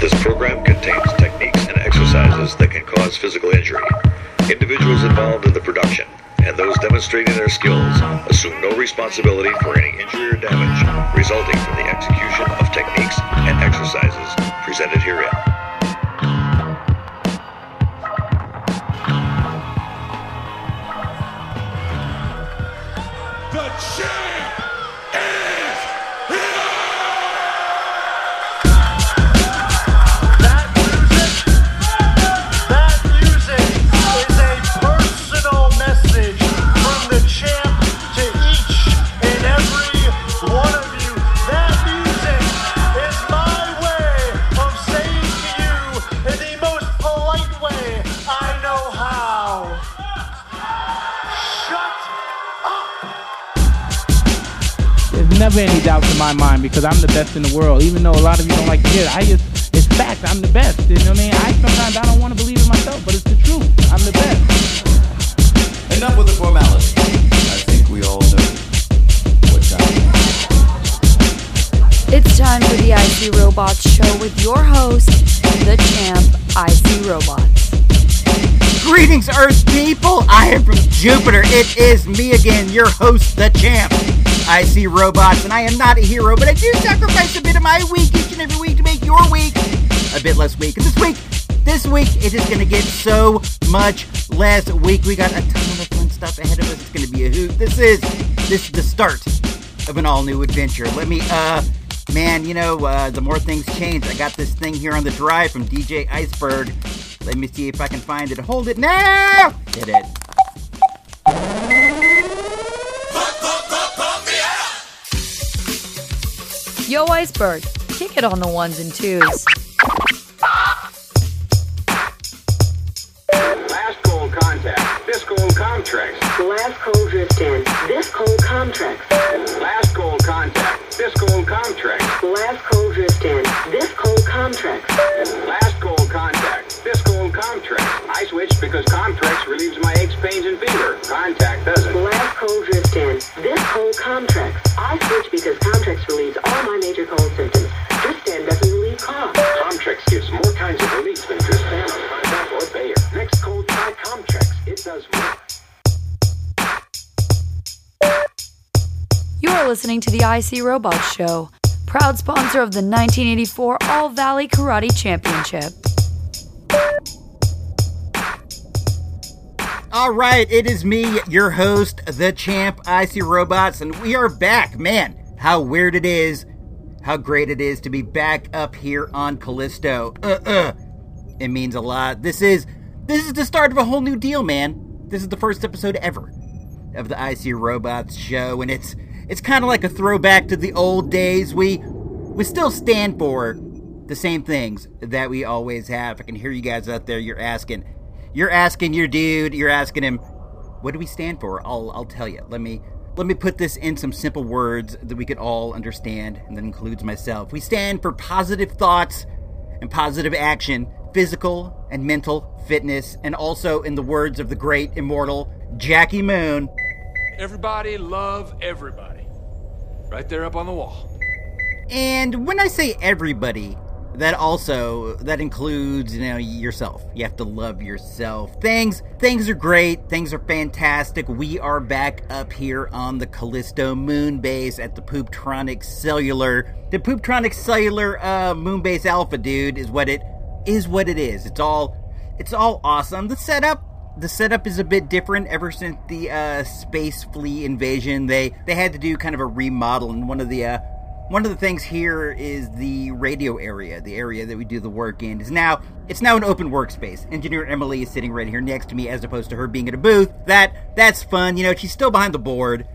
This program contains techniques and exercises that can cause physical injury. Individuals involved in the production and those demonstrating their skills assume no responsibility for any injury or damage resulting from the execution of techniques and exercises presented herein. Never any doubts in my mind because I'm the best in the world. Even though a lot of you don't like to hear it, I just, it's fact. I'm the best. You know what I mean? I sometimes I don't want to believe it myself, but it's the truth. I'm the best. Enough with the formality. I think we all know what time it is. It's time for the IC Robots show with your host, the champ, IC Robots. Greetings, Earth people! I am from Jupiter. It is me again, your host, the champ. I see robots, and I am not a hero, but I do sacrifice a bit of my week each and every week to make your week a bit less weak. And this week, this week, it is going to get so much less weak. We got a ton of fun stuff ahead of us. It's going to be a hoot. This is this is the start of an all new adventure. Let me, uh, man, you know, uh, the more things change. I got this thing here on the drive from DJ Iceberg. Let me see if I can find it. Hold it now! Hit it. Yo, Iceberg, kick it on the ones and twos. Last cold contact. This cold Comtrex. Last cold drift in. This cold Comtrex. Last cold contact. This cold Comtrex. Last cold drift in. This cold Comtrex. Last cold contact. This cold Comtrex. I switched because Comtrex relieves my aches, pains, and fever. Contact doesn't. Last cold drift in. This cold Comtrex. I switch because Comtrex relieves all my major cold symptoms. Dristan doesn't relieve cough. Comtrex gives more kinds of relief than Dristan, Contact, or Bayer. Next cold, try Comtrex. It does more. You're listening to the IC Robots show, proud sponsor of the 1984 All Valley Karate Championship. All right, it is me, your host, the champ, Icy Robots, and we are back. Man, how weird it is, how great it is to be back up here on Callisto. Uh uh. It means a lot. This is this is the start of a whole new deal, man. This is the first episode ever of the Icy Robots show, and it's it's kind of like a throwback to the old days. We we still stand for the same things that we always have. I can hear you guys out there. You're asking, you're asking your dude. You're asking him, what do we stand for? I'll I'll tell you. Let me let me put this in some simple words that we could all understand, and that includes myself. We stand for positive thoughts and positive action, physical and mental fitness, and also in the words of the great immortal Jackie Moon. Everybody love everybody. Right there up on the wall. And when I say everybody, that also that includes you know yourself. You have to love yourself. Things things are great. Things are fantastic. We are back up here on the Callisto Moon Base at the Pooptronic Cellular. The Pooptronic Cellular uh, Moon Base Alpha, dude, is what it is. What it is. It's all it's all awesome. The setup the setup is a bit different ever since the uh, space flea invasion. They they had to do kind of a remodel, and one of the uh, one of the things here is the radio area, the area that we do the work in. is now it's now an open workspace. Engineer Emily is sitting right here next to me, as opposed to her being at a booth. That that's fun. You know, she's still behind the board.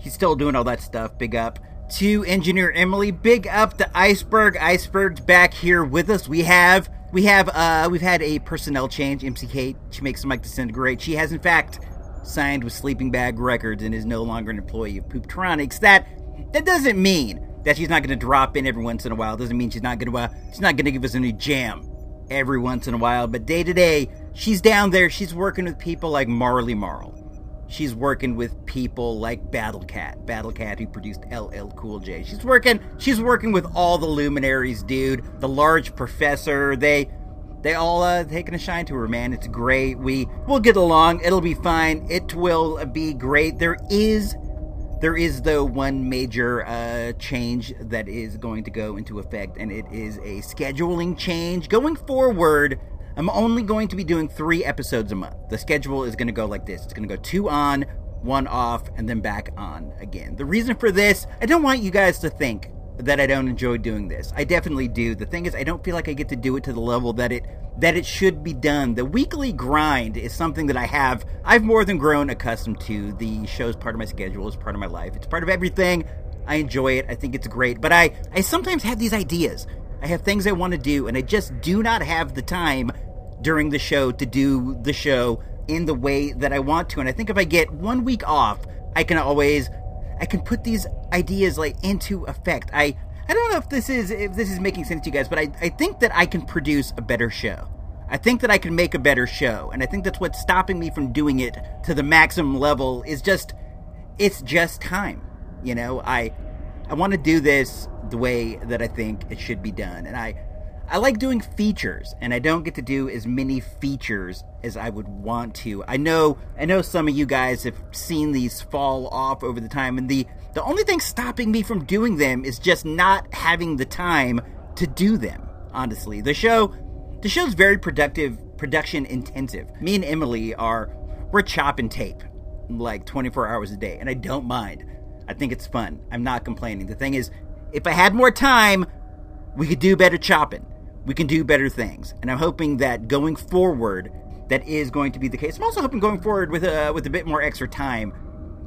She's still doing all that stuff. Big up to Engineer Emily. Big up to Iceberg. Iceberg's back here with us. We have we have uh we've had a personnel change. MC Kate, she makes the mic disintegrate. She has in fact signed with Sleeping Bag Records and is no longer an employee of Pooptronics. That that doesn't mean that she's not going to drop in every once in a while. Doesn't mean she's not going to uh, she's not going to give us a new jam every once in a while. But day to day, she's down there. She's working with people like Marley Marl. She's working with people like Battle Cat, Battle Cat who produced LL Cool J. She's working she's working with all the luminaries, dude. The large professor, they they all uh, taking a shine to her, man. It's great. We we'll get along. It'll be fine. It will be great. There is there is though one major uh, change that is going to go into effect, and it is a scheduling change. Going forward, I'm only going to be doing three episodes a month. The schedule is going to go like this it's going to go two on, one off, and then back on again. The reason for this, I don't want you guys to think that I don't enjoy doing this. I definitely do. The thing is I don't feel like I get to do it to the level that it that it should be done. The weekly grind is something that I have I've more than grown accustomed to. The show's part of my schedule, it's part of my life. It's part of everything. I enjoy it. I think it's great. But I I sometimes have these ideas. I have things I want to do and I just do not have the time during the show to do the show in the way that I want to. And I think if I get one week off, I can always I can put these ideas like into effect. I I don't know if this is if this is making sense to you guys, but I, I think that I can produce a better show. I think that I can make a better show, and I think that's what's stopping me from doing it to the maximum level is just it's just time. You know, I I want to do this the way that I think it should be done, and I I like doing features, and I don't get to do as many features as I would want to. I know, I know some of you guys have seen these fall off over the time, and the the only thing stopping me from doing them is just not having the time to do them. Honestly, the show, the show's very productive, production intensive. Me and Emily are we're chopping tape like 24 hours a day, and I don't mind. I think it's fun. I'm not complaining. The thing is, if I had more time, we could do better chopping we can do better things. And I'm hoping that going forward, that is going to be the case. I'm also hoping going forward with a with a bit more extra time,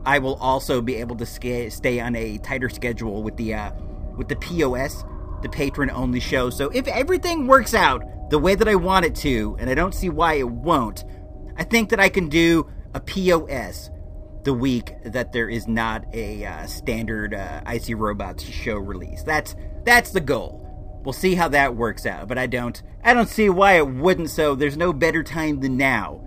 I will also be able to sca- stay on a tighter schedule with the uh, with the POS, the patron only show. So if everything works out the way that I want it to, and I don't see why it won't, I think that I can do a POS the week that there is not a uh, standard uh, Icy Robots show release. That's that's the goal. We'll see how that works out, but I don't I don't see why it wouldn't, so there's no better time than now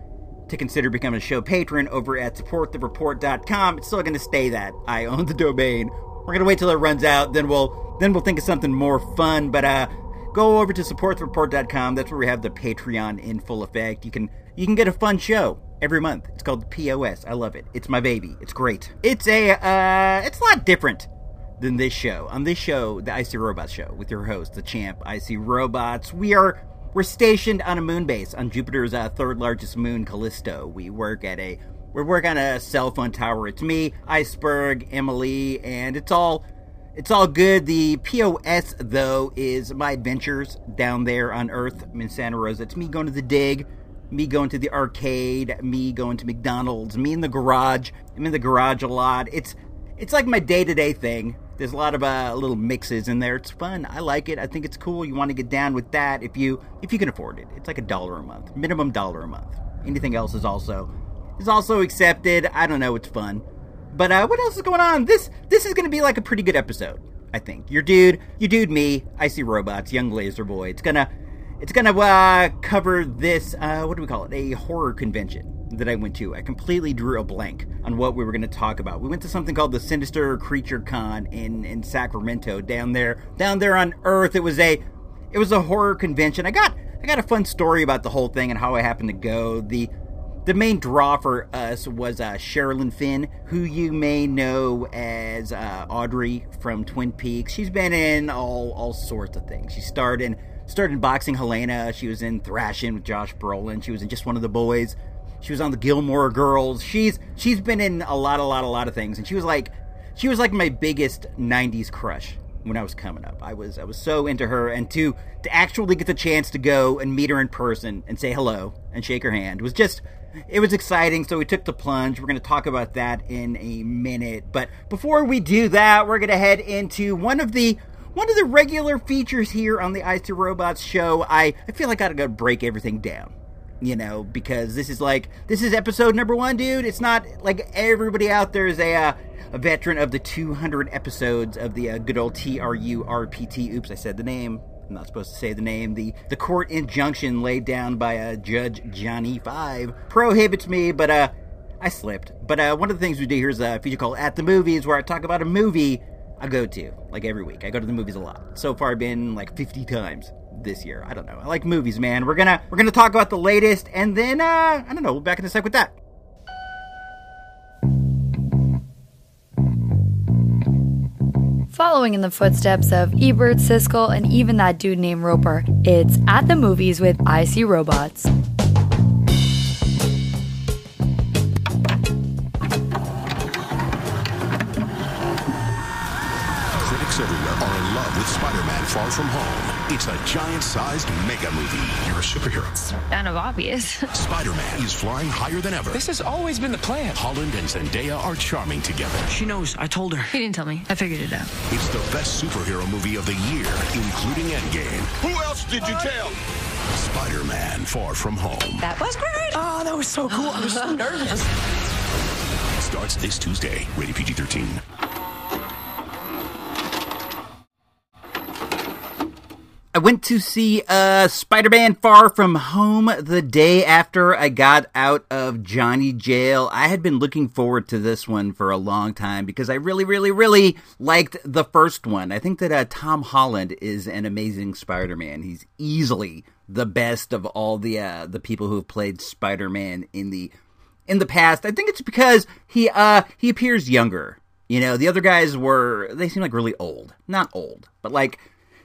to consider becoming a show patron over at supportthereport.com. It's still going to stay that. I own the domain. We're going to wait till it runs out, then we'll then we'll think of something more fun, but uh go over to supportthereport.com. That's where we have the Patreon in full effect. You can you can get a fun show every month. It's called the POS. I love it. It's my baby. It's great. It's a uh it's a lot different than this show. On this show, the Icy Robots show, with your host, the champ, Icy Robots, we are we're stationed on a moon base on Jupiter's uh, third largest moon, Callisto. We work at a we work on a cell phone tower. It's me, Iceberg, Emily, and it's all it's all good. The POS though is my adventures down there on Earth in Santa Rosa. It's me going to the dig, me going to the arcade, me going to McDonald's, me in the garage. I'm in the garage a lot. It's it's like my day to day thing. There's a lot of uh, little mixes in there. It's fun. I like it. I think it's cool. You want to get down with that if you if you can afford it. It's like a dollar a month, minimum dollar a month. Anything else is also is also accepted. I don't know. It's fun. But uh, what else is going on? This this is going to be like a pretty good episode. I think your dude, your dude, me, I see Robots, young laser boy. It's gonna it's gonna uh, cover this. Uh, what do we call it? A horror convention that I went to. I completely drew a blank on what we were going to talk about. We went to something called the Sinister Creature Con in in Sacramento down there down there on Earth. It was a it was a horror convention. I got I got a fun story about the whole thing and how I happened to go. The the main draw for us was uh, Sherilyn Fenn, who you may know as uh, Audrey from Twin Peaks. She's been in all all sorts of things. She starred in started in Boxing Helena. She was in Thrashing with Josh Brolin. She was in Just One of the Boys. She was on the Gilmore Girls. She's she's been in a lot, a lot, a lot of things, and she was like she was like my biggest '90s crush when I was coming up. I was I was so into her, and to to actually get the chance to go and meet her in person and say hello and shake her hand was just it was exciting. So we took the plunge. We're going to talk about that in a minute, but before we do that, we're going to head into one of the one of the regular features here on the Icy Robots show. I I feel like I got to break everything down you know, because this is like this is episode number one, dude. It's not like everybody out there is a uh, a veteran of the 200 episodes of the uh, good old TRU RPT. Oops, I said the name. I'm not supposed to say the name. The the court injunction laid down by uh, Judge Johnny Five prohibits me, but uh, I slipped. But uh, one of the things we do here is a feature called At the Movies, where I talk about a movie I go to, like every week. I go to the movies a lot. So far, I've been like 50 times this year. I don't know. I like movies, man. We're gonna we're gonna talk about the latest, and then uh, I don't know. We'll back in a sec with that. Following in the footsteps of Ebert, Siskel, and even that dude named Roper, it's At the Movies with I See Robots. Critics everywhere are in love with Spider-Man Far From Home. It's a giant-sized mega movie. You're a superhero. Kind of obvious. Spider-Man is flying higher than ever. This has always been the plan. Holland and Zendaya are charming together. She knows. I told her. He didn't tell me. I figured it out. It's the best superhero movie of the year, including Endgame. Who else did you tell? Spider-Man Far From Home. That was great. Oh, that was so cool. I was so nervous. Starts this Tuesday. Rated PG-13. I went to see uh, Spider Man Far From Home the day after I got out of Johnny Jail. I had been looking forward to this one for a long time because I really, really, really liked the first one. I think that uh, Tom Holland is an amazing Spider Man. He's easily the best of all the uh, the people who have played Spider Man in the in the past. I think it's because he uh he appears younger. You know, the other guys were they seem like really old. Not old, but like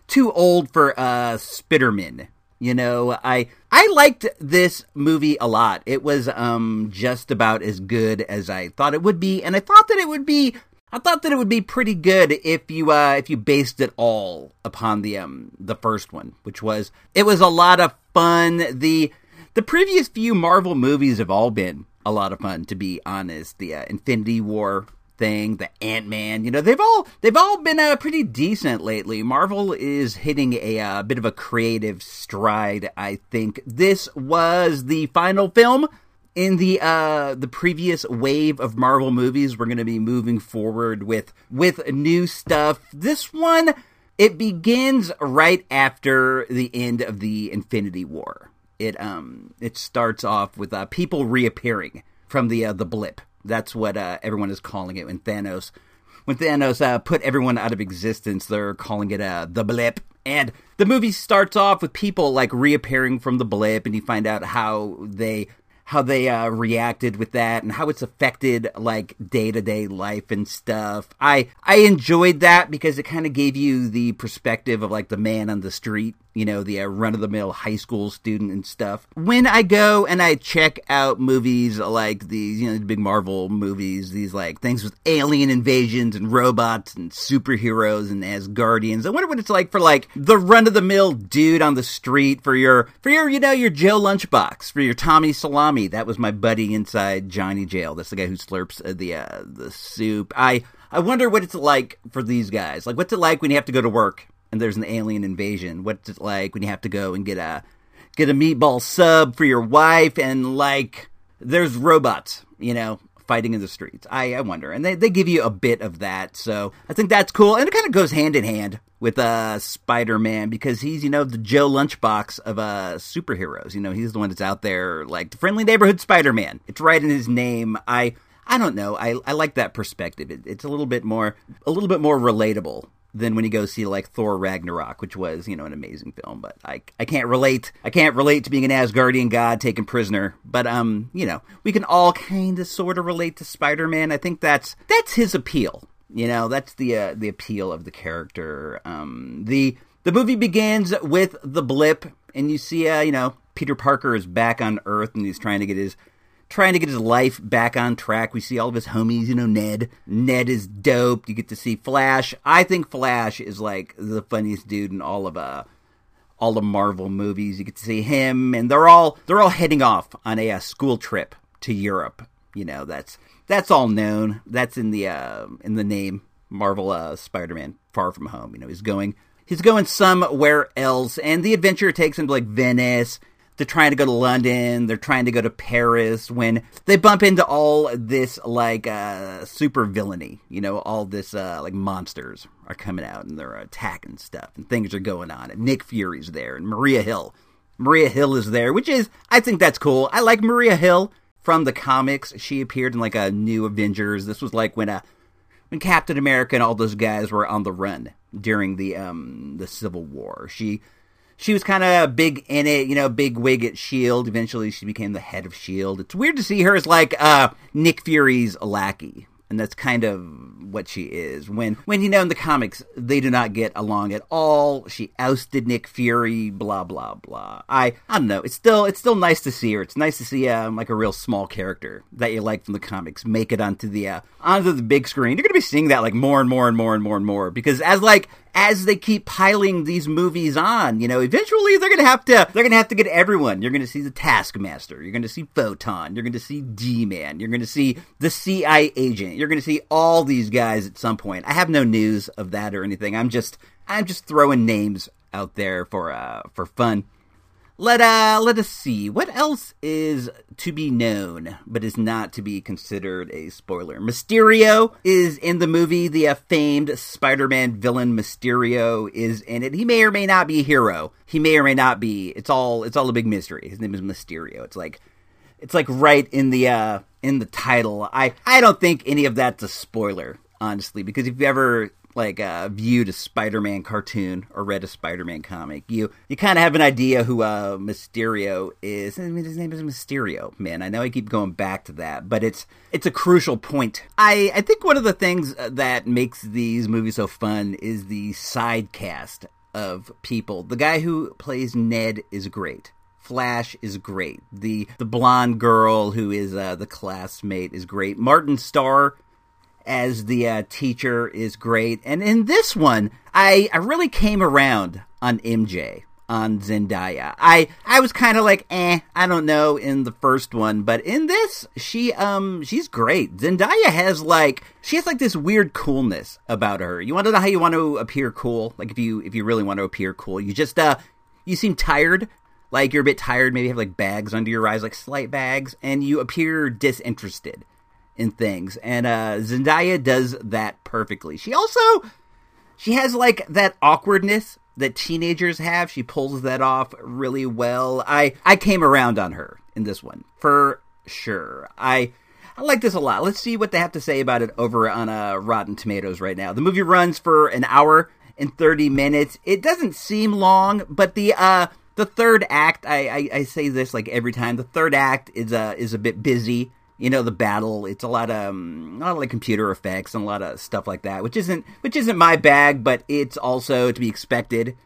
too old for uh Spiderman. You know, I I liked this movie a lot. It was um just about as good as I thought it would be, and I thought that it would be I thought that it would be pretty good if you uh if you based it all upon the um the first one, which was it was a lot of fun. The the previous few Marvel movies have all been a lot of fun to be honest. The uh, Infinity War thing, the Ant Man. You know, they've all they've all been uh, pretty decent lately. Marvel is hitting a uh, bit of a creative stride. I think this was the final film in the uh the previous wave of Marvel movies. We're going to be moving forward with with new stuff. This one it begins right after the end of the Infinity War. It um it starts off with uh, people reappearing from the uh, the blip. That's what uh, everyone is calling it when Thanos when Thanos uh, put everyone out of existence. They're calling it uh, the blip. And the movie starts off with people like reappearing from the blip, and you find out how they how they uh, reacted with that and how it's affected like day to day life and stuff. I I enjoyed that because it kind of gave you the perspective of like the man on the street, you know, the uh, run of the mill high school student and stuff. When I go and I check out movies like these, you know, the big Marvel movies, these like things with alien invasions and robots and superheroes and Asgardians. I wonder what it's like for like the run of the mill dude on the street for your for your you know your Joe lunchbox for your Tommy salami. That was my buddy inside Johnny Jail. That's the guy who slurps uh, the uh, the soup. I I wonder what it's like for these guys. Like, what's it like when you have to go to work and there's an alien invasion? What's it like when you have to go and get a get a meatball sub for your wife and like there's robots, you know, fighting in the streets. I, I wonder. And they, they give you a bit of that. So I think that's cool. And it kind of goes hand in hand with uh, Spider Man because he's, you know, the Joe Lunchbox of uh, superheroes. You know, he's the one that's out there like the friendly neighborhood Spider Man. It's right in his name. I. I don't know. I, I like that perspective. It, it's a little bit more a little bit more relatable than when you go see like Thor Ragnarok, which was you know an amazing film. But I I can't relate. I can't relate to being an Asgardian god taken prisoner. But um, you know, we can all kind of sort of relate to Spider Man. I think that's that's his appeal. You know, that's the uh, the appeal of the character. Um, the the movie begins with the blip, and you see, uh, you know, Peter Parker is back on Earth, and he's trying to get his trying to get his life back on track. We see all of his homies, you know, Ned. Ned is dope. You get to see Flash. I think Flash is like the funniest dude in all of uh all the Marvel movies. You get to see him and they're all they're all heading off on a, uh school trip to Europe. You know, that's that's all known. That's in the uh in the name Marvel uh Spider-Man Far From Home. You know, he's going he's going somewhere else and the adventure takes him to like Venice they're trying to go to London, they're trying to go to Paris when they bump into all this like uh super villainy, you know, all this uh like monsters are coming out and they're attacking stuff and things are going on and Nick Fury's there and Maria Hill. Maria Hill is there, which is I think that's cool. I like Maria Hill. from the comics. She appeared in like a New Avengers. This was like when a when Captain America and all those guys were on the run during the um the Civil War. She she was kind of big in it, you know, big wig at Shield. Eventually, she became the head of Shield. It's weird to see her as like uh Nick Fury's lackey and that's kind of what she is. When when you know in the comics they do not get along at all. She ousted Nick Fury, blah blah blah. I I don't know. It's still it's still nice to see her. It's nice to see um, like a real small character that you like from the comics make it onto the uh, onto the big screen. You're gonna be seeing that like more and more and more and more and more because as like as they keep piling these movies on, you know, eventually they're gonna have to they're gonna have to get everyone. You're gonna see the Taskmaster, you're gonna see Photon, you're gonna see D Man, you're gonna see the CI agent, you're gonna see all these guys at some point. I have no news of that or anything. I'm just I'm just throwing names out there for uh for fun. Let uh let us see what else is to be known but is not to be considered a spoiler. Mysterio is in the movie. The uh, famed Spider-Man villain Mysterio is in it. He may or may not be a hero. He may or may not be. It's all it's all a big mystery. His name is Mysterio. It's like it's like right in the uh in the title. I I don't think any of that's a spoiler honestly because if you ever like uh, viewed a Spider-Man cartoon or read a Spider-Man comic, you you kind of have an idea who uh, Mysterio is. I mean, his name is Mysterio. Man, I know I keep going back to that, but it's it's a crucial point. I I think one of the things uh, that makes these movies so fun is the side cast of people. The guy who plays Ned is great. Flash is great. The the blonde girl who is uh, the classmate is great. Martin Starr as the uh, teacher is great. And in this one, I, I really came around on MJ on Zendaya. I I was kind of like, eh, I don't know in the first one, but in this, she um she's great. Zendaya has like she has like this weird coolness about her. You want to know how you want to appear cool? Like if you if you really want to appear cool, you just uh you seem tired. Like you're a bit tired, maybe have like bags under your eyes, like slight bags, and you appear disinterested in things. And uh, Zendaya does that perfectly. She also she has like that awkwardness that teenagers have. She pulls that off really well. I I came around on her in this one for sure. I I like this a lot. Let's see what they have to say about it over on uh, Rotten Tomatoes right now. The movie runs for an hour and 30 minutes. It doesn't seem long, but the uh the third act, I, I, I say this like every time. The third act is uh is a bit busy you know the battle it's a lot of um, a lot of like computer effects and a lot of stuff like that which isn't which isn't my bag but it's also to be expected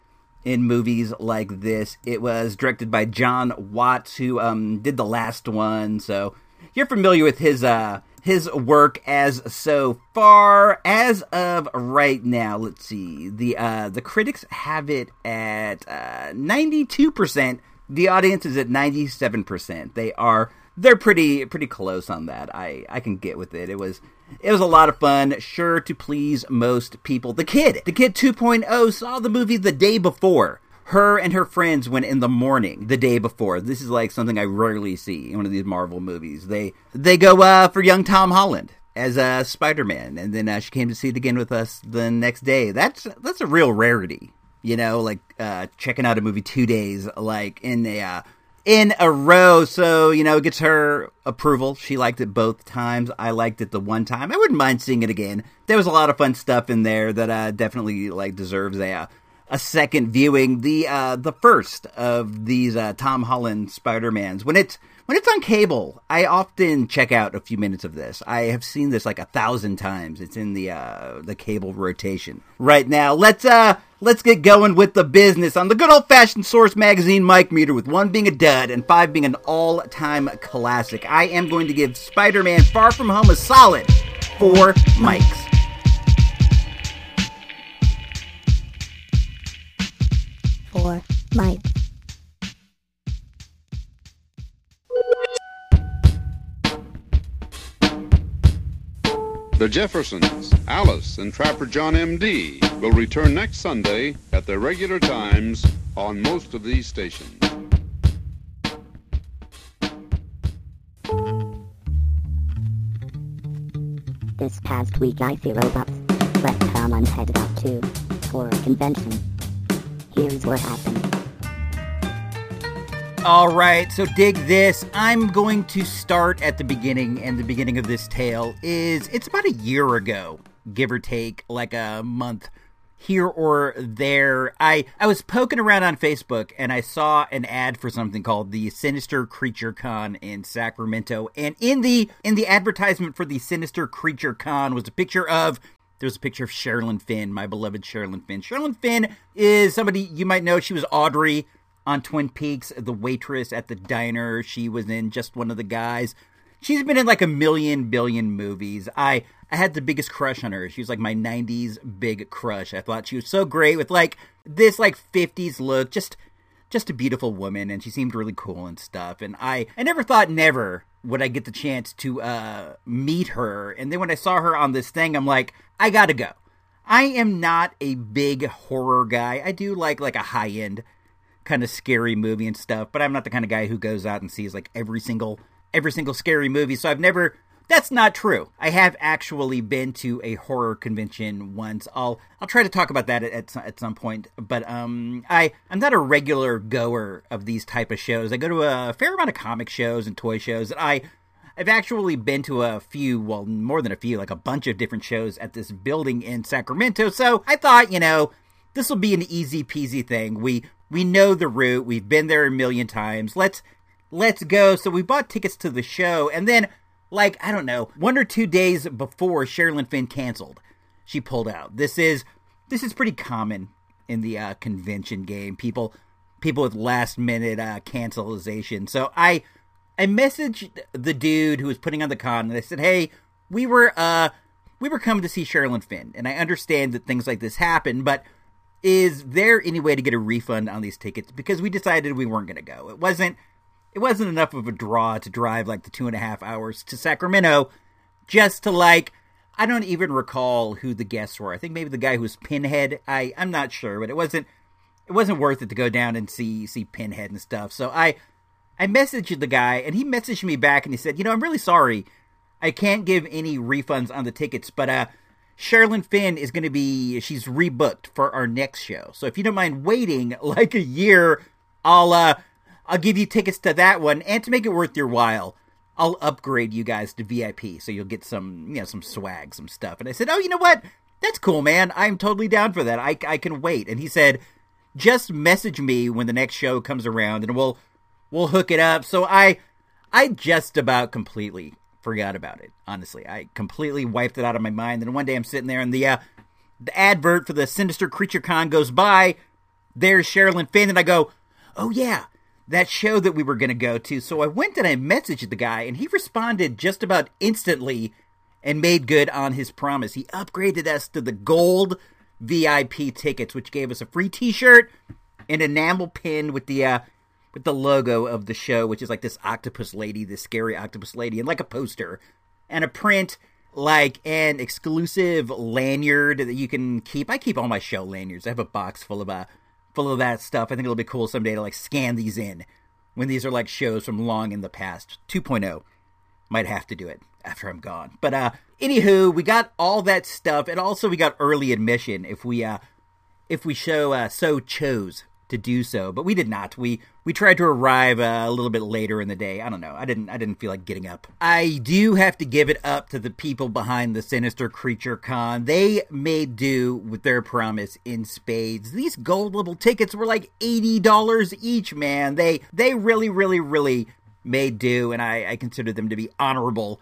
in movies like this. It was directed by Jon Watts who um, did the last one so you're familiar with his uh his work as so far as of right now let's see the uh the critics have it at uh 92% the audience is at 97% they are they're pretty pretty close on that. I I can get with it. It was it was a lot of fun, sure to please most people. The kid, the kid 2.0 saw the movie the day before. Her and her friends went in the morning the day before. This is like something I rarely see in one of these Marvel movies. They they go uh, for young Tom Holland as uh, Spider-Man, and then uh, she came to see it again with us the next day. That's that's a real rarity, you know, like uh, checking out a movie two days, like in a uh, in a row. So, you know, it gets her approval. She liked it both times. I liked it the one time. I wouldn't mind seeing it again. There was a lot of fun stuff in there that uh, definitely like deserves a uh, a second viewing. The uh, the first of these uh, Tom Holland Spider Mans when it's when it's on cable, I often check out a few minutes of this. I have seen this like a thousand times. It's in the uh, the cable rotation right now. Let's uh let's get going with the business on the good old fashioned Source Magazine mic meter, with one being a dud and five being an all time classic. I am going to give Spider Man Far From Home a solid four mics. Four mics. The Jeffersons, Alice, and Trapper John M.D. will return next Sunday at their regular times on most of these stations. This past week I see robots, but Tom headed out to for a convention. Here's what happened. All right, so dig this. I'm going to start at the beginning, and the beginning of this tale is it's about a year ago, give or take, like a month here or there. I I was poking around on Facebook and I saw an ad for something called the Sinister Creature Con in Sacramento. And in the in the advertisement for the Sinister Creature Con was a picture of there's a picture of Sherilyn Fenn, my beloved Sherilyn Fenn. Sherilyn Fenn is somebody you might know. She was Audrey on Twin Peaks, the waitress at the diner. She was in just one of the guys. She's been in like a million billion movies. I I had the biggest crush on her. She was like my 90s big crush. I thought she was so great with like this like 50s look, just just a beautiful woman and she seemed really cool and stuff. And I I never thought never would I get the chance to uh meet her. And then when I saw her on this thing, I'm like, I got to go. I am not a big horror guy. I do like like a high-end kind of scary movie and stuff, but I'm not the kind of guy who goes out and sees like every single every single scary movie. So I've never that's not true. I have actually been to a horror convention once. I'll I'll try to talk about that at at, some point. But um, I I'm not a regular goer of these type of shows. I go to a fair amount of comic shows and toy shows. And I I've actually been to a few, well, more than a few, like a bunch of different shows at this building in Sacramento. So I thought, you know, this will be an easy peasy thing. We we know the route. We've been there a million times. Let's let's go. So we bought tickets to the show, and then like I don't know, one or two days before Sherilyn Fenn canceled, she pulled out. This is this is pretty common in the uh, convention game. People people with last minute uh, cancelization. So I I messaged the dude who was putting on the con, and I said, "Hey, we were uh we were coming to see Sherilyn Fenn, and I understand that things like this happen, but." Is there any way to get a refund on these tickets? Because we decided we weren't going to go. It wasn't it wasn't enough of a draw to drive like the two and a half hours to Sacramento just to like I don't even recall who the guests were. I think maybe the guy who was Pinhead. I I'm not sure, but it wasn't it wasn't worth it to go down and see see Pinhead and stuff. So I I messaged the guy and he messaged me back and he said, "You know, I'm really sorry. I can't give any refunds on the tickets, but uh Sherilyn Fenn is going to be she's rebooked for our next show. So if you don't mind waiting like a year, I'll uh I'll give you tickets to that one, and to make it worth your while, I'll upgrade you guys to VIP, so you'll get some, you know, some swag, some stuff. And I said, oh, you know what? That's cool, man. I'm totally down for that. I, I can wait. And he said, just message me when the next show comes around, and we'll we'll hook it up. So I I just about completely forgot about it. Honestly, I completely wiped it out of my mind. And one day I'm sitting there, and the uh, the advert for the Sinister Creature Con goes by. There's Sherilyn Fenn, and I go, oh yeah that show that we were going to go to. So I went and I messaged the guy, and he responded just about instantly and made good on his promise. He upgraded us to the gold VIP tickets, which gave us a free T-shirt, an enamel pin with the uh, with the logo of the show, which is like this octopus lady, this scary octopus lady, and like a poster and a print. Like an exclusive lanyard that you can keep. I keep all my show lanyards. I have a box full of uh, full of that stuff. I think it'll be cool someday to like scan these in when these are like shows from long in the past. 2.0 might have to do it after I'm gone. But uh anywho, we got all that stuff and also we got early admission if we uh if we show uh so chose to do so, but we did not. We we tried to arrive uh, a little bit later in the day. I don't know. I didn't I didn't feel like getting up. I do have to give it up to the people behind the Sinister Creature Con. They made do with their promise in spades. These gold level tickets were like $80 each, man. They they really really really made do and I I consider them to be honorable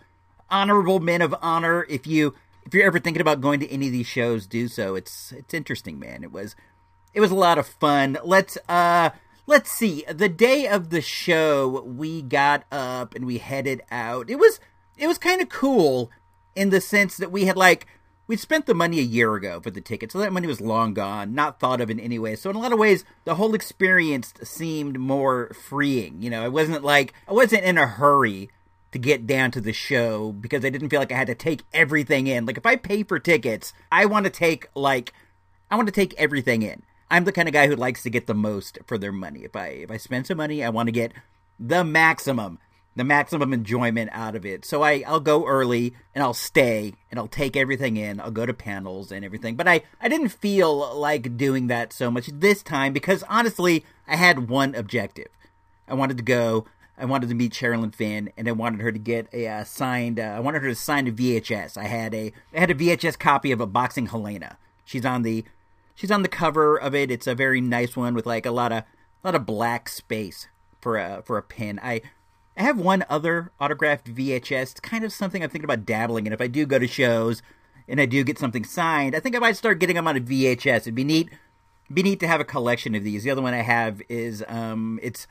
honorable men of honor. If you if you're ever thinking about going to any of these shows, do so. It's it's interesting, man. It was it was a lot of fun. Let's uh let's see. The day of the show, we got up and we headed out. It was it was kind of cool in the sense that we had like we'd spent the money a year ago for the ticket, so that money was long gone, not thought of in any way. So in a lot of ways, the whole experience seemed more freeing. You know, I wasn't like I wasn't in a hurry to get down to the show because I didn't feel like I had to take everything in. Like if I pay for tickets, I want to take like I want to take everything in. I'm the kind of guy who likes to get the most for their money. If I if I spend some money, I want to get the maximum, the maximum enjoyment out of it. So I I'll go early and I'll stay and I'll take everything in. I'll go to panels and everything. But I I didn't feel like doing that so much this time because honestly, I had one objective. I wanted to go. I wanted to meet Sherilyn Fenn, and I wanted her to get a uh, signed. Uh, I wanted her to sign a VHS. I had a I had a VHS copy of a boxing Helena. She's on the she's on the cover of it. It's a very nice one with like a lot of a lot of black space for a for a pin. I I have one other autographed VHS. It's kind of something I'm thinking about dabbling in. If I do go to shows and I do get something signed, I think I might start getting them on a VHS. It'd be neat be neat to have a collection of these. The other one I have is um it's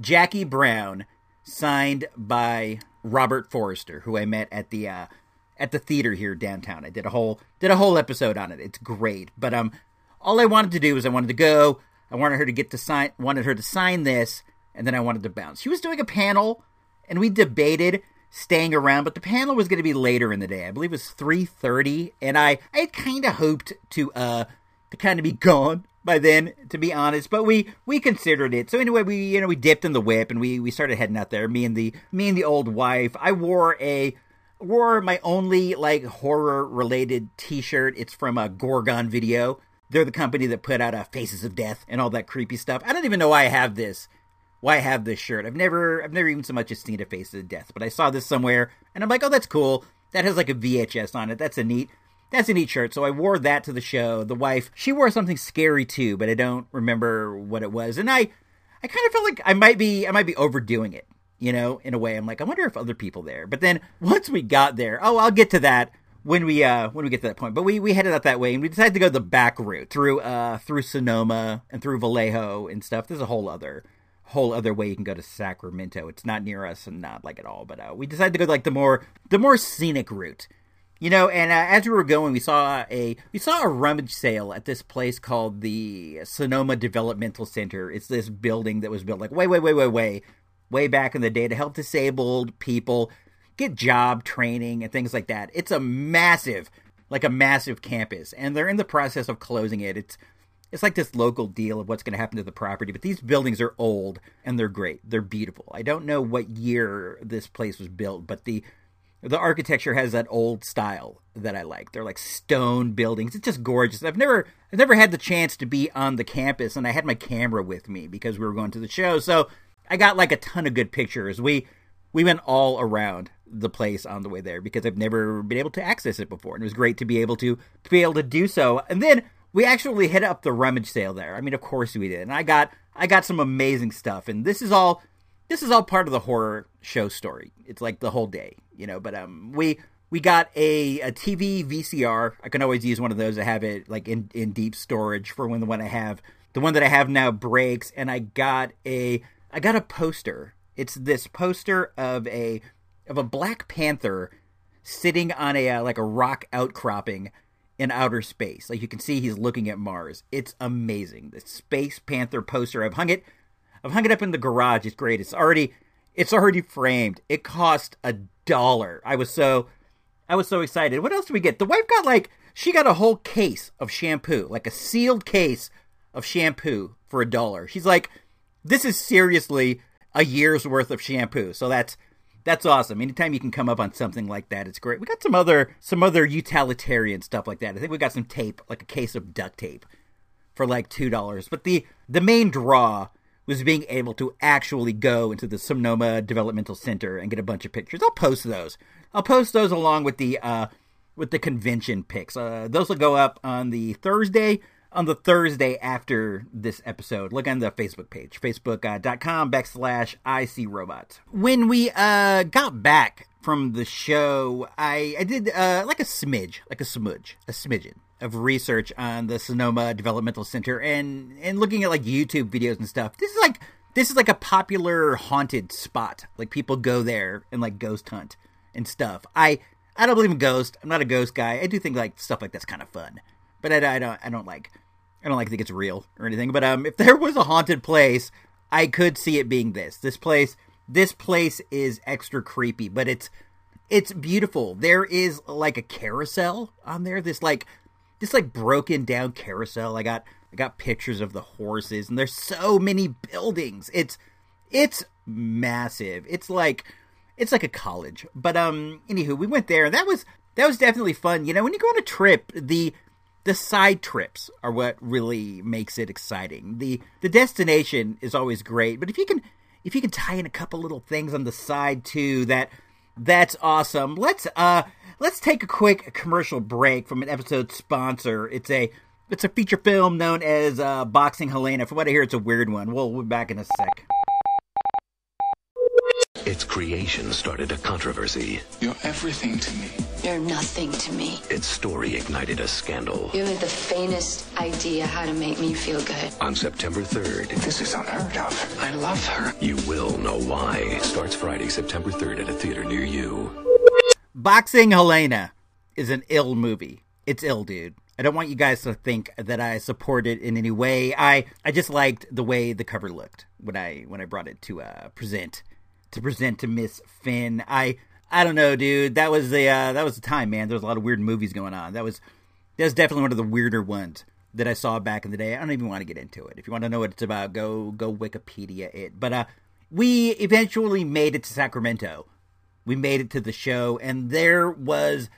Jackie Brown signed by Robert Forster, who I met at the uh at the theater here downtown. I did a whole did a whole episode on it. It's great. But um all I wanted to do was I wanted to go. I wanted her to get to sign wanted her to sign this and then I wanted to bounce. She was doing a panel and we debated staying around, but the panel was going to be later in the day. I believe it was 3:30 and I I kind of hoped to uh to kind of be gone by then, to be honest. But we we considered it. So anyway, we you know we dipped in the whip and we we started heading out there. Me and the me and the old wife. I wore a wore my only like horror related T-shirt. It's from a Gorgon video. They're the company that put out a Faces of Death and all that creepy stuff. I don't even know why I have this. Why I have this shirt? I've never I've never even so much as seen a Faces of Death, but I saw this somewhere and I'm like, oh, that's cool. That has like a VHS on it. That's a neat that's a neat shirt. So I wore that to the show. The wife, she wore something scary too, but I don't remember what it was. And I, I kind of felt like I might be, I might be overdoing it, you know, in a way. I'm like, I wonder if other people there. But then once we got there, oh, I'll get to that when we, uh, when we get to that point. But we, we headed out that way and we decided to go the back route through, uh, through Sonoma and through Vallejo and stuff. There's a whole other, whole other way you can go to Sacramento. It's not near us and not like at all. But uh, we decided to go like the more, the more scenic route. You know, and uh, as we were going, we saw a we saw a rummage sale at this place called the Sonoma Developmental Center. It's this building that was built like way, way, way, way, way, way back in the day to help disabled people get job training and things like that. It's a massive, like a massive campus, and they're in the process of closing it. It's it's like this local deal of what's going to happen to the property, but these buildings are old and they're great. They're beautiful. I don't know what year this place was built, but the the architecture has that old style that I like. They're like stone buildings. It's just gorgeous. I've never I've never had the chance to be on the campus and I had my camera with me because we were going to the show. So I got like a ton of good pictures. We we went all around the place on the way there because I've never been able to access it before. And it was great to be able to to be able to do so. And then we actually hit up the rummage sale there. I mean, of course we did. And I got I got some amazing stuff. And this is all this is all part of the horror show story. It's like the whole day, you know. But um, we we got a, a TV VCR. I can always use one of those. I have it like in, in deep storage for when the one I have the one that I have now breaks. And I got a I got a poster. It's this poster of a of a Black Panther sitting on a uh, like a rock outcropping in outer space. Like you can see he's looking at Mars. It's amazing. The Space Panther poster. I've hung it I've hung it up in the garage. It's great. It's already it's already framed. It cost a dollar. I was so I was so excited. What else did we get? The wife got like she got a whole case of shampoo, like a sealed case of shampoo for a dollar. She's like, this is seriously a year's worth of shampoo. So that's that's awesome. Anytime you can come up on something like that, it's great. We got some other some other utilitarian stuff like that. I think we got some tape, like a case of duct tape, for like two dollars. But the the main draw was being able to actually go into the Sonoma Developmental Center and get a bunch of pictures. I'll post those. I'll post those along with the uh, with the convention pics. Uh, those will go up on the Thursday on the Thursday after this episode. Look on the Facebook page, facebook.com backslash ICRobot. When we uh, got back from the show, I, I did uh, like a smidge, like a smudge, a smidgen of research on the Sonoma Developmental Center and and looking at like YouTube videos and stuff. This is like this is like a popular haunted spot. Like people go there and like ghost hunt and stuff. I I don't believe in ghosts. I'm not a ghost guy. I do think like stuff like that's kind of fun, but I, I don't I don't like I don't like think it's real or anything. But um, if there was a haunted place, I could see it being this. This place this place is extra creepy, but it's it's beautiful. There is like a carousel on there. This like this like broken down carousel. I got I got pictures of the horses, and there's so many buildings. It's it's massive. It's like it's like a college. But um, anywho, we went there, and that was that was definitely fun. You know, when you go on a trip, the the side trips are what really makes it exciting. the The destination is always great, but if you can if you can tie in a couple little things on the side too, that that's awesome. Let's uh let's take a quick commercial break from an episode sponsor. It's a it's a feature film known as uh, Boxing Helena. From what I hear, it's a weird one. We'll we'll be back in a sec. Its creation started a controversy. You're everything to me. You're nothing to me. Its story ignited a scandal. You haven't the faintest idea how to make me feel good. On September 3rd, This is unheard of. I love her. you will know why. It Starts Friday, September 3rd at a theater near you. Boxing Helena is an ill movie. It's ill, dude. I don't want you guys to think that I support it in any way. I I just liked the way the cover looked when I when I brought it to uh present to present to Miss Fenn. I I don't know, dude. That was the uh, that was the time, man. There was a lot of weird movies going on. That was that was definitely one of the weirder ones that I saw back in the day. I don't even want to get into it. If you want to know what it's about, go go Wikipedia it. But uh, we eventually made it to Sacramento. We made it to the show, and there was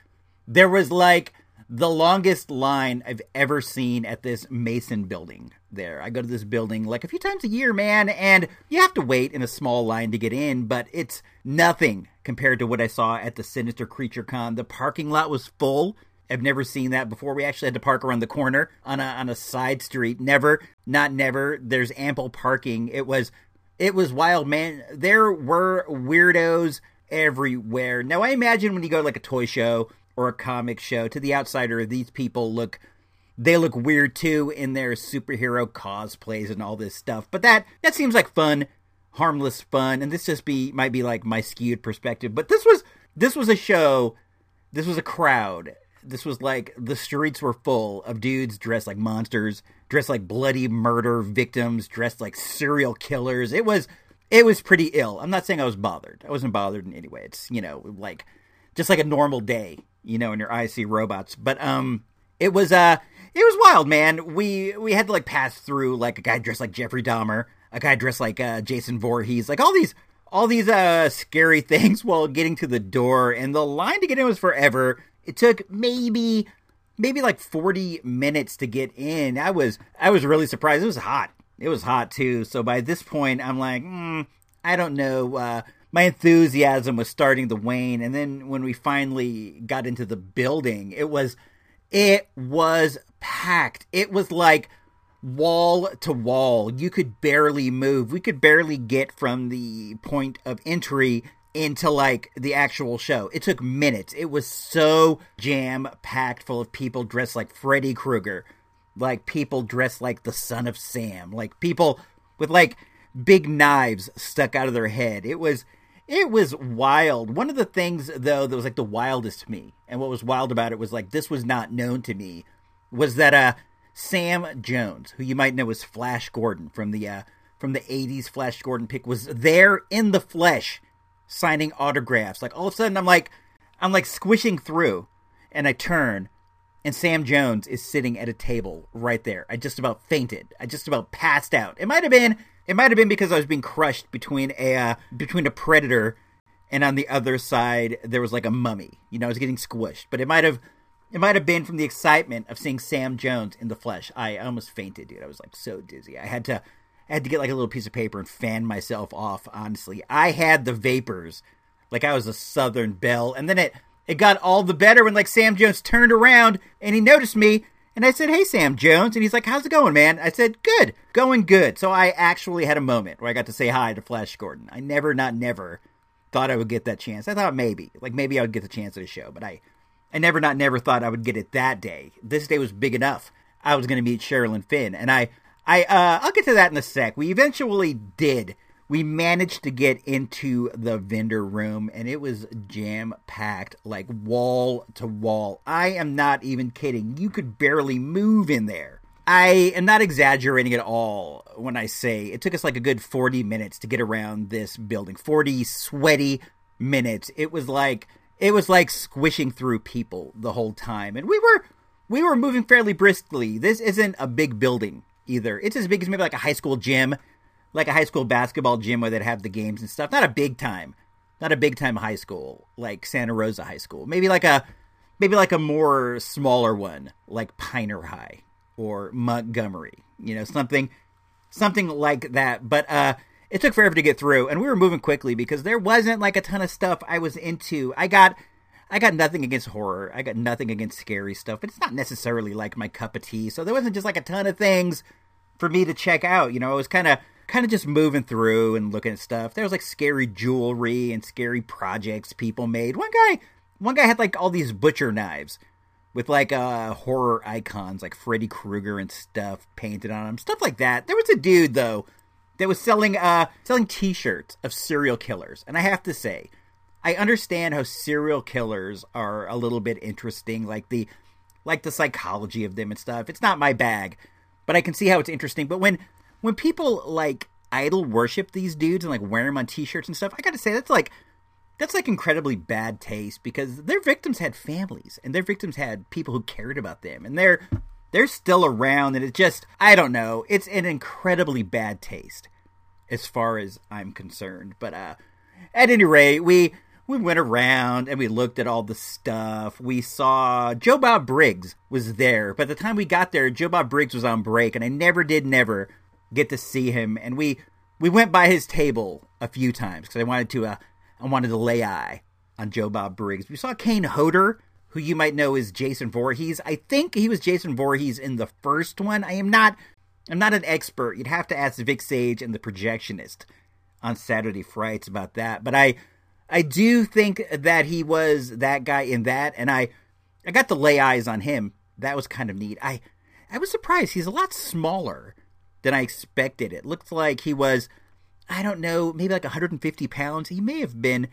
there was like the longest line I've ever seen at this Mason building there. I go to this building like a few times a year, man, and you have to wait in a small line to get in, but it's nothing compared to what I saw at the Sinister Creature Con. The parking lot was full. I've never seen that before. We actually had to park around the corner on a on a side street. Never, not never. There's ample parking. It was it was wild, man. There were weirdos everywhere. Now I imagine when you go to like a toy show or a comic show, to the outsider, these people look they look weird too in their superhero cosplays and all this stuff. But that that seems like fun, harmless fun, and this just be might be like my skewed perspective. But this was this was a show, this was a crowd. This was like the streets were full of dudes dressed like monsters, dressed like bloody murder victims, dressed like serial killers. It was it was pretty ill. I'm not saying I was bothered. I wasn't bothered in any way. It's you know like just like a normal day, you know, in your see robots. But um, it was uh, it was wild, man. We we had to like pass through like a guy dressed like Jeffrey Dahmer, a guy dressed like uh, Jason Voorhees, like all these all these uh scary things while getting to the door, and the line to get in was forever. It took maybe maybe like 40 minutes to get in. I was I was really surprised. It was hot. It was hot too. So by this point, I'm like, mm, I don't know. Uh, my enthusiasm was starting to wane, and then when we finally got into the building, it was it was packed. It was like wall to wall. You could barely move. We could barely get from the point of entry into like the actual show. It took minutes. It was so jam packed full of people dressed like Freddy Krueger, like people dressed like the son of Sam, like people with like big knives stuck out of their head. It was it was wild. One of the things though that was like the wildest to me, and what was wild about it was like this was not known to me, was that uh Sam Jones, who you might know as Flash Gordon from the uh from the 80s Flash Gordon pick was there in the flesh signing autographs. Like all of a sudden I'm like I'm like squishing through and I turn and Sam Jones is sitting at a table right there. I just about fainted. I just about passed out. It might have been it might have been because I was being crushed between a uh, between a predator and on the other side there was like a mummy. You know, I was getting squished. But it might have it might have been from the excitement of seeing Sam Jones in the flesh. I almost fainted, dude. I was like so dizzy. I had to I had to get like a little piece of paper and fan myself off, honestly. I had the vapors like I was a southern belle. And then it it got all the better when like Sam Jones turned around and he noticed me and I said, "Hey Sam Jones." And he's like, "How's it going, man?" I said, "Good. Going good." So I actually had a moment where I got to say hi to Flash Gordon. I never not never thought I would get that chance. I thought maybe, like maybe I would get the chance at a show, but I I never not never thought I would get it that day. This day was big enough. I was going to meet Sherilyn Fenn, and I I uh, I'll get to that in a sec. We eventually did. We managed to get into the vendor room, and it was jam packed, like wall to wall. I am not even kidding. You could barely move in there. I am not exaggerating at all when I say it took us like a good 40 minutes to get around this building. 40 sweaty minutes. It was like it was like squishing through people the whole time. And we were we were moving fairly briskly. This isn't a big building either. It's as big as maybe like a high school gym, like a high school basketball gym where they'd have the games and stuff. Not a big time, not a big time high school like Santa Rosa High School. Maybe like a maybe like a more smaller one like Piner High or Montgomery. You know, something something like that. But uh it took forever to get through, and we were moving quickly because there wasn't like a ton of stuff I was into. I got I got nothing against horror. I got nothing against scary stuff, but it's not necessarily like my cup of tea. So there wasn't just like a ton of things for me to check out. You know, I was kind of kind of just moving through and looking at stuff. There was like scary jewelry and scary projects people made. One guy, one guy had like all these butcher knives with like uh horror icons like Freddy Krueger and stuff painted on them, stuff like that. There was a dude though that was selling uh selling T-shirts of serial killers, and I have to say, I understand how serial killers are a little bit interesting, like the like the psychology of them and stuff. It's not my bag, but I can see how it's interesting. But when when people like idol worship these dudes and like wear them on T-shirts and stuff, I got to say that's like that's like incredibly bad taste because their victims had families and their victims had people who cared about them and they're they're still around and it just I don't know. It's an incredibly bad taste as far as I'm concerned. But uh at any rate we we went around and we looked at all the stuff. We saw Joe Bob Briggs was there. By the time we got there Joe Bob Briggs was on break and I never did never get to see him. And we we went by his table a few times because I wanted to uh I wanted to lay eye on Joe Bob Briggs. We saw Kane Hodder, who you might know is Jason Voorhees. I think he was Jason Voorhees in the first one. I am not I'm not an expert. You'd have to ask Vic Sage and the projectionist on Saturday Frights about that. But I I do think that he was that guy in that and I I got to lay eyes on him. That was kind of neat. I I was surprised. He's a lot smaller than I expected. It looked like he was I don't know, maybe like 150 pounds. He may have been,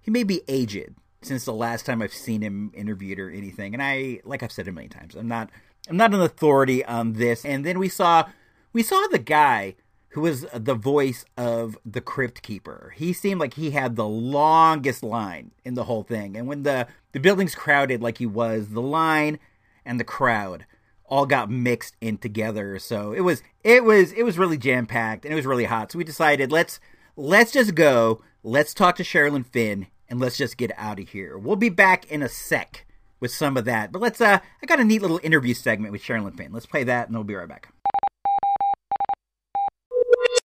he may be aged since the last time I've seen him interviewed or anything. And I, like I've said a million times, I'm not, I'm not an authority on this. And then we saw, we saw the guy who was the voice of the Crypt Keeper. He seemed like he had the longest line in the whole thing. And when the the building's crowded like he was, the line and the crowd all got mixed in together. So it was it was it was really jam packed and it was really hot. So we decided let's let's just go. Let's talk to Sherilyn Fenn and let's just get out of here. We'll be back in a sec with some of that. But let's uh I got a neat little interview segment with Sherilyn Fenn. Let's play that and we'll be right back.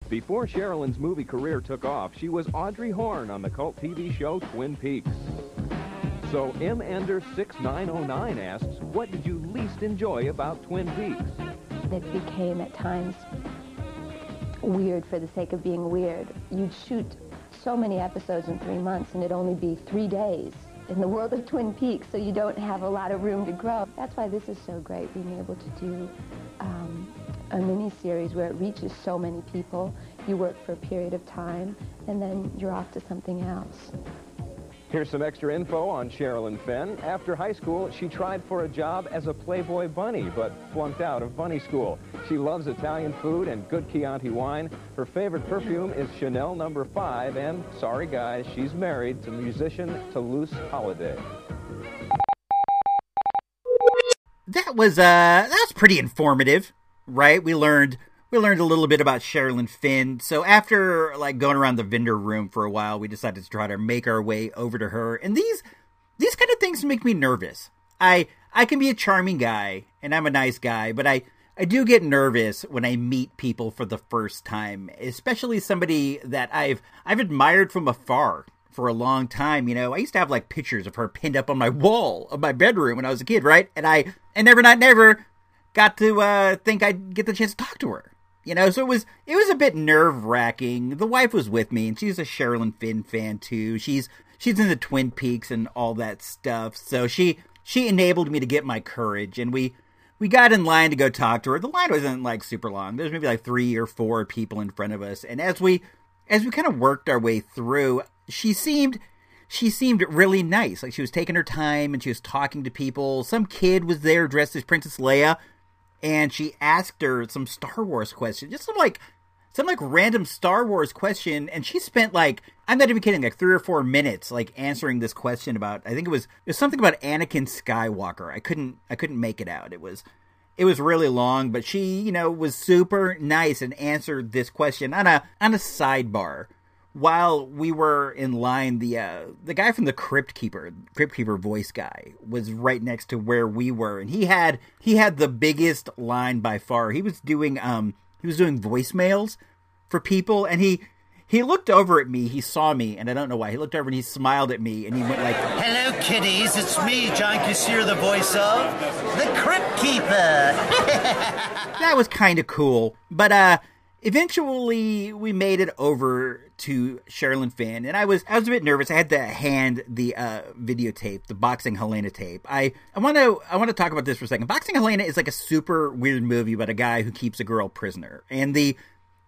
Before Sherilyn's movie career took off, she was Audrey Horne on the cult TV show Twin Peaks. So M. Ender 6909 asks, what did you least enjoy about Twin Peaks? It became at times weird for the sake of being weird. You'd shoot so many episodes in three months and it'd only be three days in the world of Twin Peaks, so you don't have a lot of room to grow. That's why this is so great, being able to do um, a mini-series where it reaches so many people. You work for a period of time, and then you're off to something else. Here's some extra info on Sherilyn Fenn. After high school, she tried for a job as a Playboy bunny, but flunked out of bunny school. She loves Italian food and good Chianti wine. Her favorite perfume is Chanel number 5, and, sorry guys, she's married to musician Toulouse Holliday. That was uh that was pretty informative, right? We learned we learned a little bit about Sherilyn Fenn. So after like going around the vendor room for a while, we decided to try to make our way over to her. And these these kind of things make me nervous. I I can be a charming guy and I'm a nice guy, but I I do get nervous when I meet people for the first time, especially somebody that I've I've admired from afar for a long time. You know, I used to have like pictures of her pinned up on my wall of my bedroom when I was a kid, right? And I and never not never got to uh, think I'd get the chance to talk to her. You know, so it was it was a bit nerve wracking. The wife was with me, and she's a Sherilyn Fenn fan too. She's she's in the Twin Peaks and all that stuff. So she she enabled me to get my courage, and we we got in line to go talk to her. The line wasn't like super long. There's maybe like three or four people in front of us, and as we as we kind of worked our way through, she seemed she seemed really nice. Like she was taking her time and she was talking to people. Some kid was there dressed as Princess Leia, and she asked her some Star Wars question, just some like some like random Star Wars question, and she spent like I'm not even kidding, like three or four minutes like answering this question about I think it was it was something about Anakin Skywalker. I couldn't I couldn't make it out. It was it was really long, but she, you know, was super nice and answered this question on a on a sidebar while we were in line. The uh, the guy from the Crypt Keeper, Crypt Keeper voice guy, was right next to where we were, and he had he had the biggest line by far. He was doing um he was doing voicemails for people, and he he looked over at me, he saw me, and I don't know why. He looked over and he smiled at me and he went like, Hello, kiddies. It's me, John Kassir, the voice of the Crypt Keeper. that was kind of cool. But uh eventually we made it over to Sherilyn Fenn and I was I was a bit nervous. I had to hand the uh videotape, the Boxing Helena tape. I I want to I want to talk about this for a second. Boxing Helena is like a super weird movie about a guy who keeps a girl prisoner. And the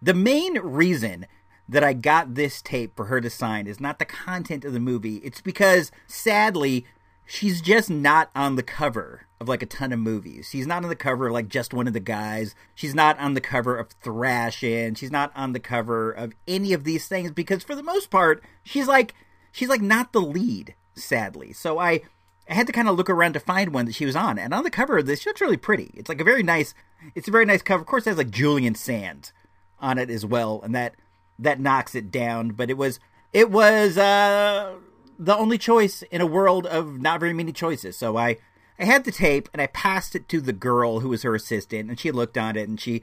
the main reason that I got this tape for her to sign is not the content of the movie. It's because sadly she's just not on the cover of like a ton of movies. She's not on the cover of like just one of the guys. She's not on the cover of Thrashin'. She's not on the cover of any of these things because for the most part, she's like she's like not the lead, sadly. So I I had to kind of look around to find one that she was on. And on the cover of this, she looks really pretty. It's like a very nice it's a very nice cover. Of course it has like Julian Sands on it as well, and that that knocks it down, but it was it was uh the only choice in a world of not very many choices. So I I had the tape and I passed it to the girl who was her assistant, and she looked on it and she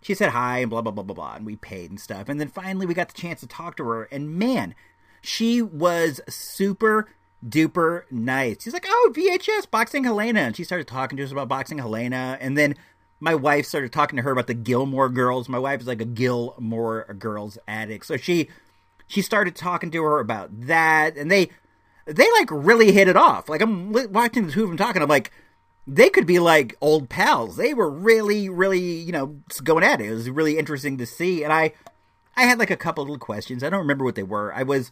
she said hi and blah blah blah blah blah, and we paid and stuff. And then finally we got the chance to talk to her, and man, she was super duper nice. She's like, "Oh, VHS boxing Helena," and she started talking to us about boxing Helena, and then my wife started talking to her about the Gilmore Girls. My wife is like a Gilmore Girls addict, so she she started talking to her about that, and they they like really hit it off. Like I'm watching the two of them talking, I'm like, they could be like old pals. They were really, really, you know, going at it. It was really interesting to see, and I I had like a couple little questions. I don't remember what they were. I was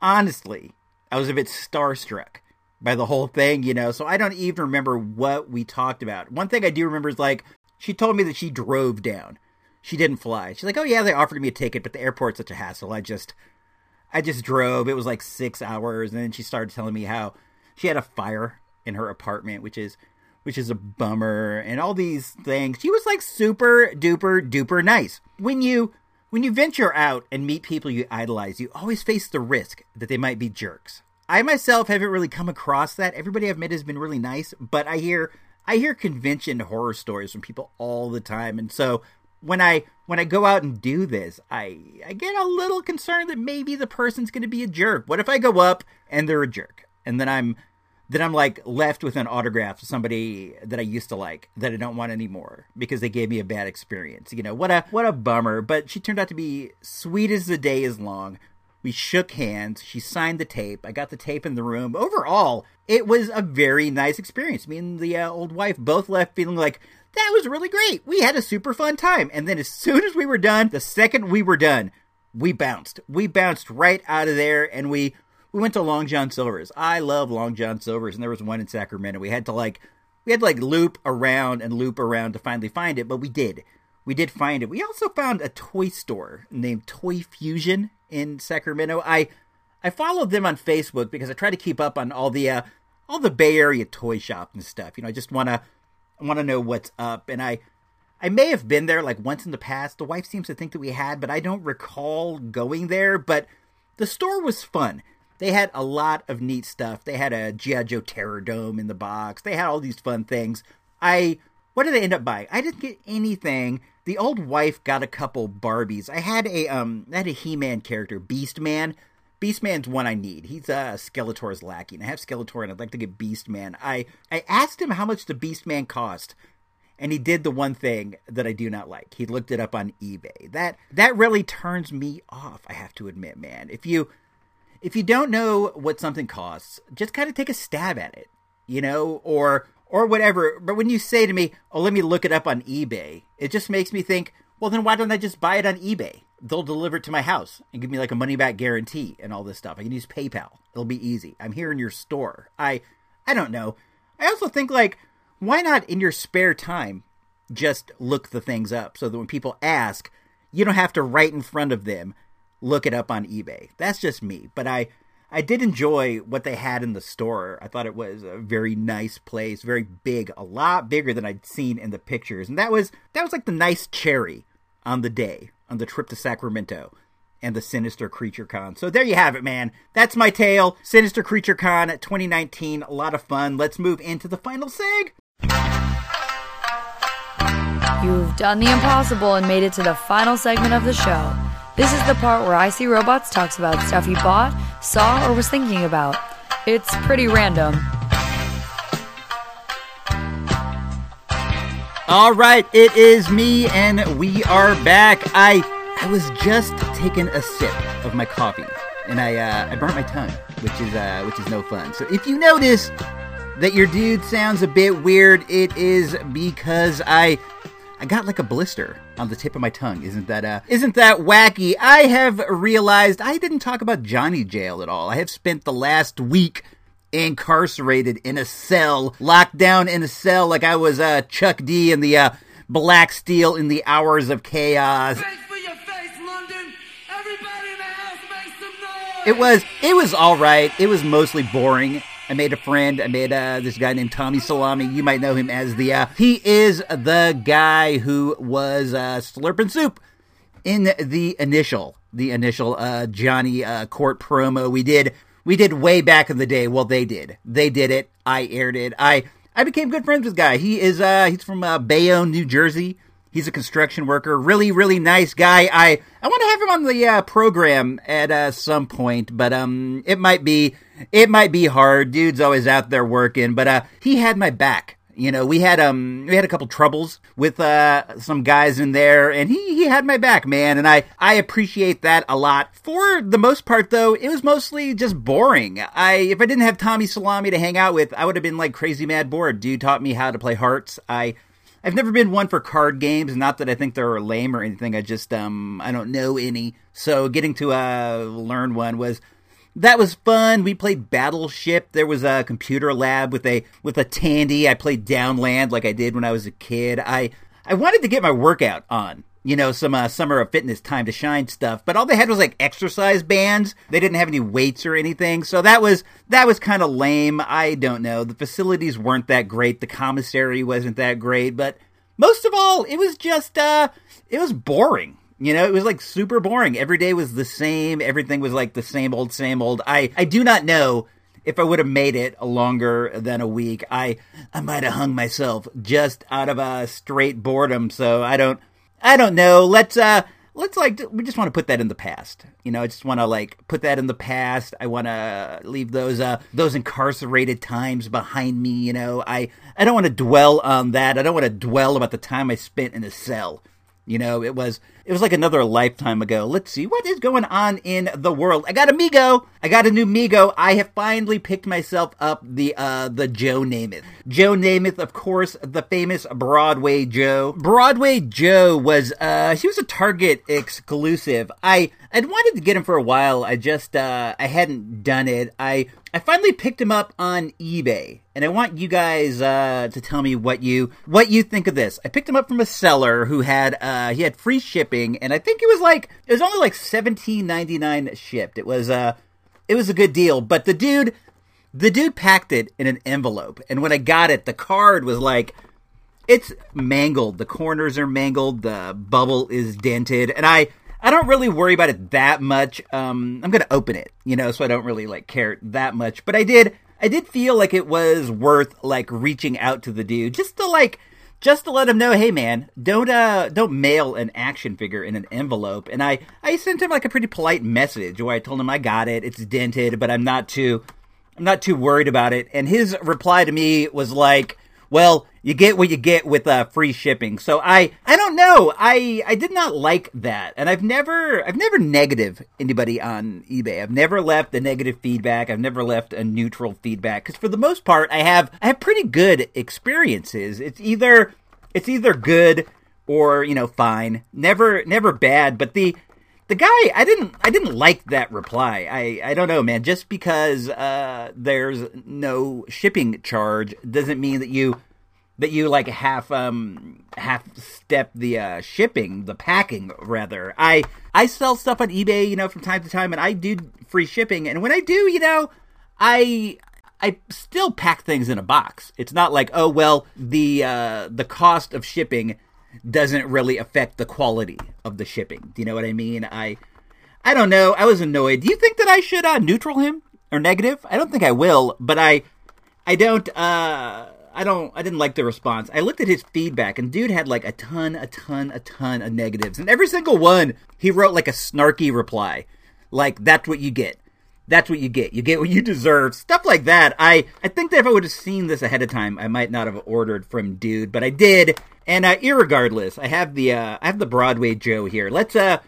honestly, I was a bit starstruck by the whole thing, you know. So I don't even remember what we talked about. One thing I do remember is like she told me that she drove down. She didn't fly. She's like, "Oh yeah, they offered me a ticket, but the airport's such a hassle. I just I just drove. It was like 6 hours." And then she started telling me how she had a fire in her apartment, which is which is a bummer and all these things. She was like super duper duper nice. When you when you venture out and meet people you idolize, you always face the risk that they might be jerks. I myself haven't really come across that. Everybody I've met has been really nice, but I hear I hear convention horror stories from people all the time, and so when I when I go out and do this, I I get a little concerned that maybe the person's going to be a jerk. What if I go up and they're a jerk, and then I'm then I'm like left with an autograph to somebody that I used to like that I don't want anymore because they gave me a bad experience. You know what a what a bummer. But she turned out to be sweet as the day is long. We shook hands. She signed the tape. I got the tape in the room. Overall, it was a very nice experience. Me and the uh, old wife both left feeling like that was really great. We had a super fun time. And then as soon as we were done, the second we were done, we bounced. We bounced right out of there and we we went to Long John Silver's. I love Long John Silver's and there was one in Sacramento. We had to like we had to like loop around and loop around to finally find it, but we did. We did find it. We also found a toy store named Toy Fusion in Sacramento. I I followed them on Facebook because I try to keep up on all the uh, all the Bay Area toy shops and stuff. You know, I just want to want to know what's up and I I may have been there like once in the past. The wife seems to think that we had, but I don't recall going there, but the store was fun. They had a lot of neat stuff. They had a G.I. Joe Terrordrome in the box. They had all these fun things. I what did I end up buying? I didn't get anything. The old wife got a couple Barbies. I had a um I had a He-Man character, Beast Man. Beast Man's one I need. He's uh, Skeletor's lackey, and I have Skeletor, and I'd like to get Beast Man. I I asked him how much the Beast Man cost, and he did the one thing that I do not like. He looked it up on eBay. That that really turns me off. I have to admit, man. If you if you don't know what something costs, just kind of take a stab at it, you know, or or whatever. But when you say to me, "Oh, let me look it up on eBay," it just makes me think, "Well, then why don't I just buy it on eBay? They'll deliver it to my house and give me like a money back guarantee and all this stuff. I can use PayPal. It'll be easy. I'm here in your store. I I don't know. I also think like why not in your spare time just look the things up so that when people ask, you don't have to right in front of them look it up on eBay. That's just me, but I I did enjoy what they had in the store. I thought it was a very nice place, very big, a lot bigger than I'd seen in the pictures. And that was that was like the nice cherry on the day, on the trip to Sacramento and the Sinister Creature Con. So there you have it, man. That's my tale. Sinister Creature Con 2019. A lot of fun. Let's move into the final seg. You've done the impossible and made it to the final segment of the show. This is the part where I See Robots talks about stuff he bought, saw, or was thinking about. It's pretty random. All right, it is me, and we are back. I I was just taking a sip of my coffee, and I uh, I burnt my tongue, which is uh, which is no fun. So if you notice that your dude sounds a bit weird, it is because I I got like a blister on the tip of my tongue. Isn't that uh isn't that wacky? I have realized I didn't talk about Johnny Jail at all. I have spent the last week incarcerated in a cell, locked down in a cell like I was uh Chuck D in the uh Black Steel in the Hours of Chaos. It was it was all right. It was mostly boring. I made a friend. I made uh, this guy named Tommy Salami. You might know him as the. Uh, he is the guy who was uh, Slurping Soup in the initial, the initial uh, Johnny uh, Court promo we did. We did way back in the day. Well, they did. They did it. I aired it. I I became good friends with guy. He is uh he's from uh, Bayonne, New Jersey. He's a construction worker. Really, really nice guy. I I want to have him on the uh, program at uh, some point, but um, it might be it might be hard. Dude's always out there working, but uh, he had my back. You know, we had um we had a couple troubles with uh some guys in there and he he had my back, man, and I I appreciate that a lot. For the most part though, it was mostly just boring. I if I didn't have Tommy Salami to hang out with, I would have been like crazy mad bored. Dude taught me how to play hearts. I I've never been one for card games, not that I think they're lame or anything. I just um I don't know any. So getting to uh learn one was that was fun. We played Battleship. There was a computer lab with a with a Tandy. I played Downland like I did when I was a kid. I I wanted to get my workout on. You know, some uh, summer of fitness time to shine stuff, but all they had was like exercise bands. They didn't have any weights or anything, so that was that was kind of lame. I don't know. The facilities weren't that great. The commissary wasn't that great, but most of all, it was just uh, it was boring. You know, it was like super boring. Every day was the same. Everything was like the same old, same old. I, I do not know if I would have made it longer than a week. I, I might have hung myself just out of a straight boredom. So I don't, I don't know. Let's, uh, let's like, we just want to put that in the past. You know, I just want to like put that in the past. I want to leave those, uh, those incarcerated times behind me. You know, I, I don't want to dwell on that. I don't want to dwell about the time I spent in a cell. You know, it was it was like another lifetime ago. Let's see what is going on in the world. I got a Mego. I got a new Mego. I have finally picked myself up the uh the Joe Namath. Joe Namath, of course, the famous Broadway Joe. Broadway Joe was uh he was a Target exclusive. I I'd wanted to get him for a while. I just uh I hadn't done it. I I finally picked him up on eBay, and I want you guys uh, to tell me what you what you think of this. I picked him up from a seller who had uh, he had free shipping, and I think it was like it was only like seventeen ninety nine shipped. It was uh it was a good deal, but the dude the dude packed it in an envelope, and when I got it, the card was like it's mangled. The corners are mangled. The bubble is dented, and I I don't really worry about it that much. Um, I'm gonna open it, you know, so I don't really like care that much. But I did, I did feel like it was worth like reaching out to the dude just to like, just to let him know, hey man, don't uh, don't mail an action figure in an envelope. And I, I sent him like a pretty polite message where I told him I got it, it's dented, but I'm not too, I'm not too worried about it. And his reply to me was like, well, you get what you get with uh, free shipping. So I, I don't know. I, I did not like that, and I've never, I've never negative anybody on eBay. I've never left a negative feedback. I've never left a neutral feedback because for the most part, I have, I have pretty good experiences. It's either, it's either good or you know fine. Never, never bad. But the, the guy i didn't i didn't like that reply. I i don't know man. Just because uh there's no shipping charge doesn't mean that you that you like half um half step the uh shipping the packing rather. I i sell stuff on ebay you know from time to time and i do free shipping. And when i do you know i I still pack things in a box. It's not like, oh well, the uh, the cost of shipping doesn't really affect the quality of the shipping. Do you know what I mean? I I don't know. I was annoyed. Do you think that I should uh, neutral him or negative? I don't think I will, but I I don't uh I don't I didn't like the response. I looked at his feedback and dude had like a ton, a ton, a ton of negatives. And every single one he wrote like a snarky reply. Like that's what you get. That's what you get. You get what you deserve. Stuff like that. I I think that if I would have seen this ahead of time, I might not have ordered from dude, but I did. And uh irregardless, I have the uh I have the Broadway Joe here. Let's uh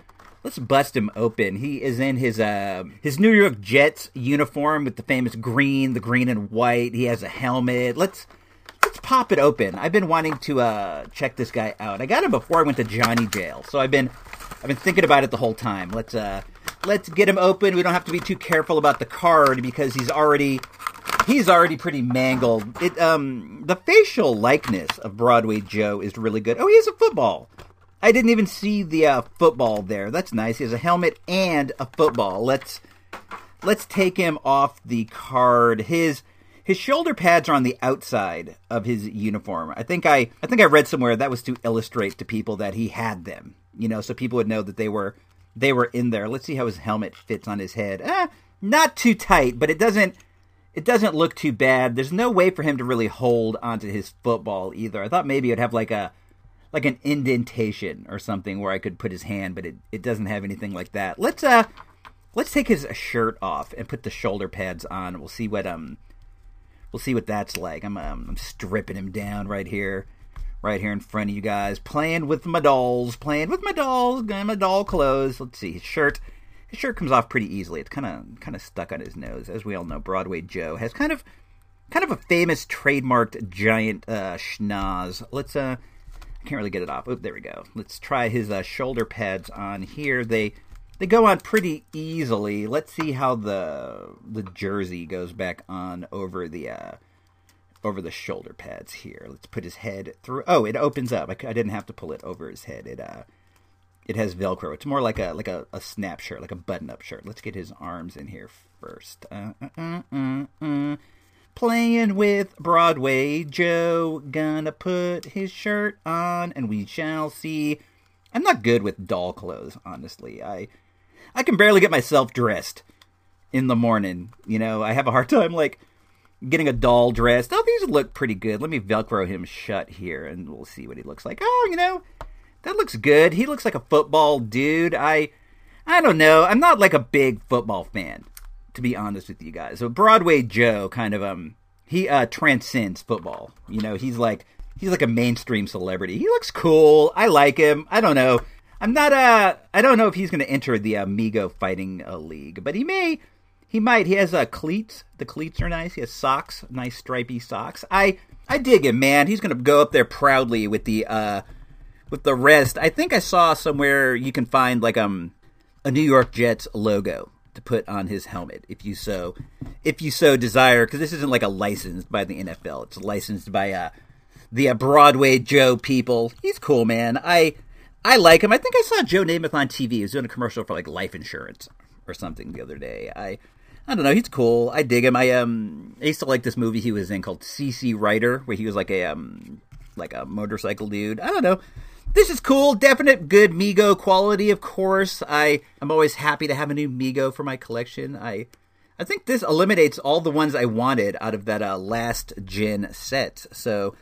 Let's bust him open. He is in his uh his New York Jets uniform with the famous green, the green and white. He has a helmet. Let's let's pop it open. I've been wanting to uh check this guy out. I got him before I went to Johnny Jail, so I've been I've been thinking about it the whole time. Let's uh let's get him open. We don't have to be too careful about the card because he's already he's already pretty mangled. It um the facial likeness of Broadway Joe is really good. Oh, he has a football. I didn't even see the uh, football there. That's nice. He has a helmet and a football. Let's let's take him off the card. His his shoulder pads are on the outside of his uniform. I think I I think I read somewhere that was to illustrate to people that he had them. You know, so people would know that they were they were in there. Let's see how his helmet fits on his head. Eh, not too tight, but it doesn't it doesn't look too bad. There's no way for him to really hold onto his football either. I thought maybe it'd have like a like an indentation or something where I could put his hand, but it, it doesn't have anything like that. Let's uh let's take his shirt off and put the shoulder pads on. We'll see what um we'll see what that's like. I'm um, I'm stripping him down right here, right here in front of you guys, playing with my dolls, playing with my dolls, got my doll clothes. Let's see his shirt. His shirt comes off pretty easily. It's kind of kind of stuck on his nose, as we all know. Broadway Joe has kind of kind of a famous trademarked giant uh, schnoz. Let's uh I can't really get it off. Oh, there we go. Let's try his uh, shoulder pads on here. They they go on pretty easily. Let's see how the the jersey goes back on over the uh, over the shoulder pads here. Let's put his head through. Oh, it opens up. I, I didn't have to pull it over his head. It uh it has Velcro. It's more like a like a, a snap shirt, like a button up shirt. Let's get his arms in here first. Uh, uh, uh, uh playing with Broadway Joe. Gonna put his shirt on, and we shall see. I'm not good with doll clothes, honestly. I I can barely get myself dressed in the morning. You know, I have a hard time like getting a doll dressed. Oh, these look pretty good. Let me velcro him shut here, and we'll see what he looks like. Oh, you know, that looks good. He looks like a football dude. I I don't know. I'm not like a big football fan to be honest with you guys. So Broadway Joe kind of um he uh transcends football. You know, he's like he's like a mainstream celebrity. He looks cool. I like him. I don't know. I'm not uh I don't know if he's going to enter the Amigo fighting uh, league, but he may he might. He has uh cleats. The cleats are nice. He has socks, nice stripy socks. I I dig him, man. He's to go up there proudly with the uh with the rest. I think I saw somewhere you can find like um a New York Jets logo to put on his helmet if you so if you so desire because this isn't like a licensed by the NFL it's licensed by uh the uh, Broadway Joe people he's cool man I I like him I think I saw Joe Namath on TV he was doing a commercial for like life insurance or something the other day I I don't know he's cool I dig him I um I used to like this movie he was in called CC Rider where he was like a um like a motorcycle dude I don't know this is cool. Definite good Mego quality, of course. I I'm always happy to have a new Mego for my collection. I I think this eliminates all the ones I wanted out of that uh, last gen set. So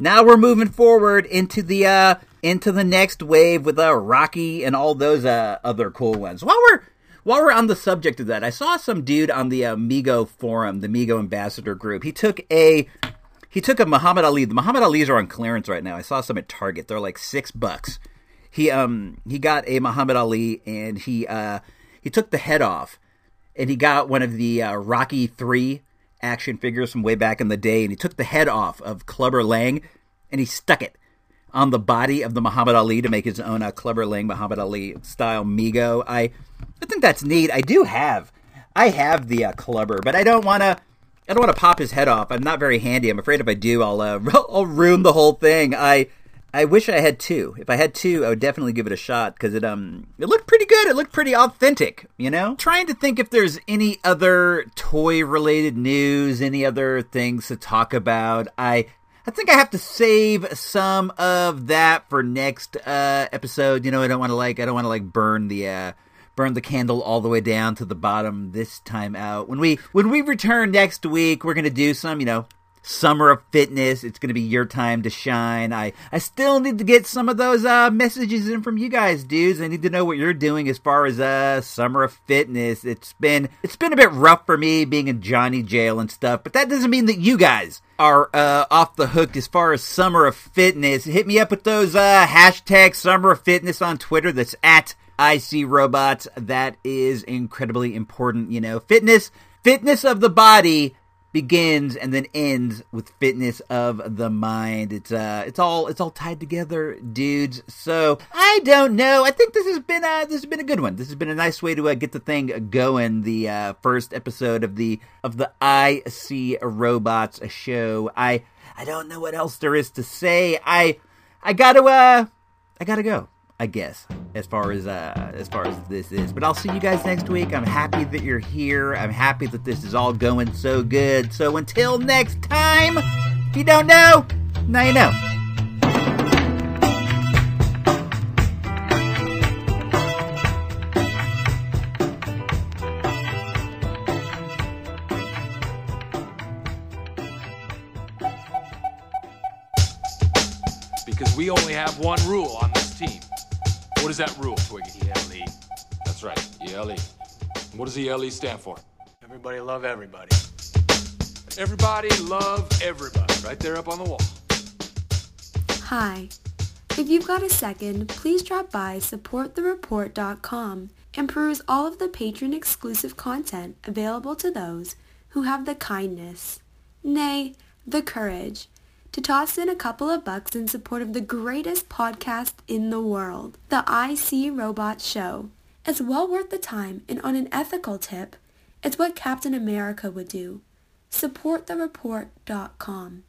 now we're moving forward into the uh into the next wave with uh Rocky and all those uh other cool ones. While we're while we're on the subject of that, I saw some dude on the Mego forum, the Mego ambassador group. He took a he took a Muhammad Ali. The Muhammad Ali's are on clearance right now. I saw some at Target. They're like six bucks. He um he got a Muhammad Ali and he uh he took the head off and he got one of the uh, Rocky three action figures from way back in the day and he took the head off of Clubber Lang and he stuck it on the body of the Muhammad Ali to make his own uh, Clubber Lang Muhammad Ali style Mego. I I think that's neat. I do have I have the uh, Clubber, but I don't want to I don't want to pop his head off. I'm not very handy. I'm afraid if I do, I'll uh, I'll ruin the whole thing. I I wish I had two. If I had two, I would definitely give it a shot because it um it looked pretty good. It looked pretty authentic, you know. Trying to think if there's any other toy related news, any other things to talk about. I I think I have to save some of that for next uh episode. You know, I don't want to like I don't want to like burn the uh burn the candle all the way down to the bottom this time out. When we when we return next week, we're gonna do some, you know, summer of fitness. It's going to be your time to shine. I, I still need to get some of those uh, messages in from you guys, dudes. I need to know what you're doing as far as uh, summer of fitness. It's been it's been a bit rough for me being in Johnny jail and stuff, but that doesn't mean that you guys are uh, off the hook as far as summer of fitness. Hit me up with those uh, hashtag summer of fitness on Twitter. That's at IC Robots. That is incredibly important. You know, fitness, fitness of the body begins and then ends with fitness of the mind. It's uh it's all it's all tied together, dudes. So I don't know. I think this has been uh this has been a good one. This has been a nice way to uh, get the thing going. The uh, first episode of the of the I See Robots show. I I don't know what else there is to say. I I gotta uh I gotta go. I guess as far as uh, as far as this is. But I'll see you guys next week. I'm happy that you're here. I'm happy that this is all going so good. So until next time, if you don't know, now you know. Because we only have one rule on this team. What is that rule, Twiggy? ELE. That's right, ELE. What does ELE stand for? Everybody love everybody. Everybody love everybody. Right there up on the wall. Hi. If you've got a second, please drop by supportthereport.com and peruse all of the patron exclusive content available to those who have the kindness, nay, the courage, to toss in a couple of bucks in support of the greatest podcast in the world, the IC Robot Show. It's well worth the time, and on an ethical tip, it's what Captain America would do. SupportTheReport.com.